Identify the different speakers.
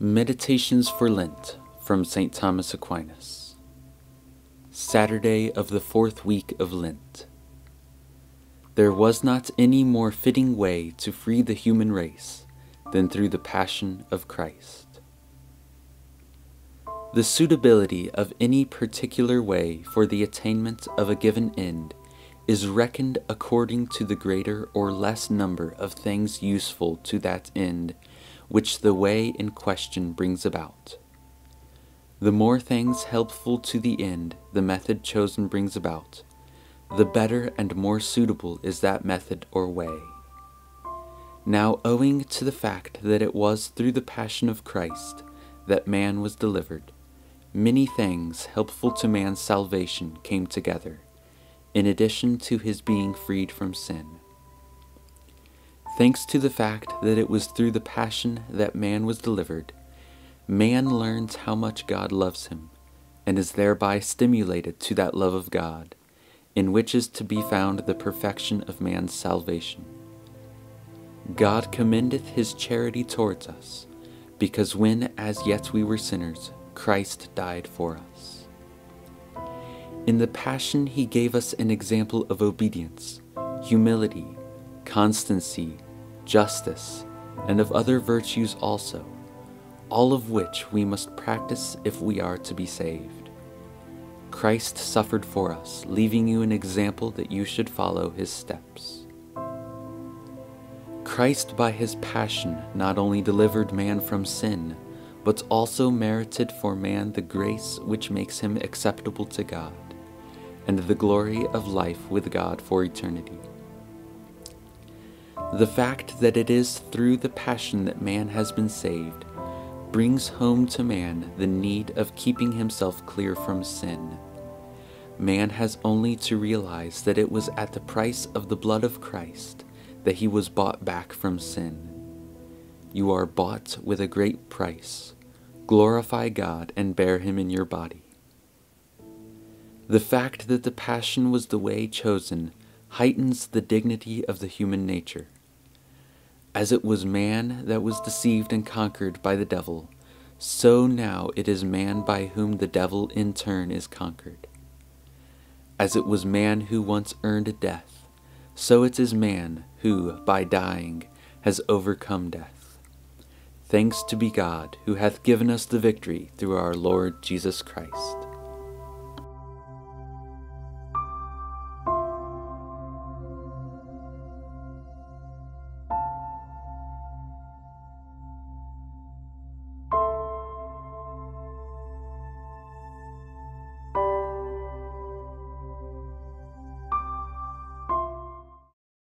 Speaker 1: Meditations for Lent from St. Thomas Aquinas. Saturday of the fourth week of Lent. There was not any more fitting way to free the human race than through the Passion of Christ. The suitability of any particular way for the attainment of a given end is reckoned according to the greater or less number of things useful to that end which the way in question brings about. The more things helpful to the end the method chosen brings about, the better and more suitable is that method or way. Now, owing to the fact that it was through the Passion of Christ that man was delivered, many things helpful to man's salvation came together, in addition to his being freed from sin. Thanks to the fact that it was through the Passion that man was delivered, man learns how much God loves him, and is thereby stimulated to that love of God, in which is to be found the perfection of man's salvation. God commendeth his charity towards us, because when as yet we were sinners, Christ died for us. In the Passion, he gave us an example of obedience, humility, constancy, justice, and of other virtues also, all of which we must practice if we are to be saved. Christ suffered for us, leaving you an example that you should follow his steps. Christ, by his passion, not only delivered man from sin, but also merited for man the grace which makes him acceptable to God, and the glory of life with God for eternity. The fact that it is through the passion that man has been saved brings home to man the need of keeping himself clear from sin. Man has only to realize that it was at the price of the blood of Christ that he was bought back from sin. You are bought with a great price. Glorify God and bear him in your body. The fact that the Passion was the way chosen heightens the dignity of the human nature. As it was man that was deceived and conquered by the devil, so now it is man by whom the devil in turn is conquered. As it was man who once earned death, so it is man who, by dying, has overcome death. Thanks to be God, who hath given us the victory through our Lord Jesus Christ.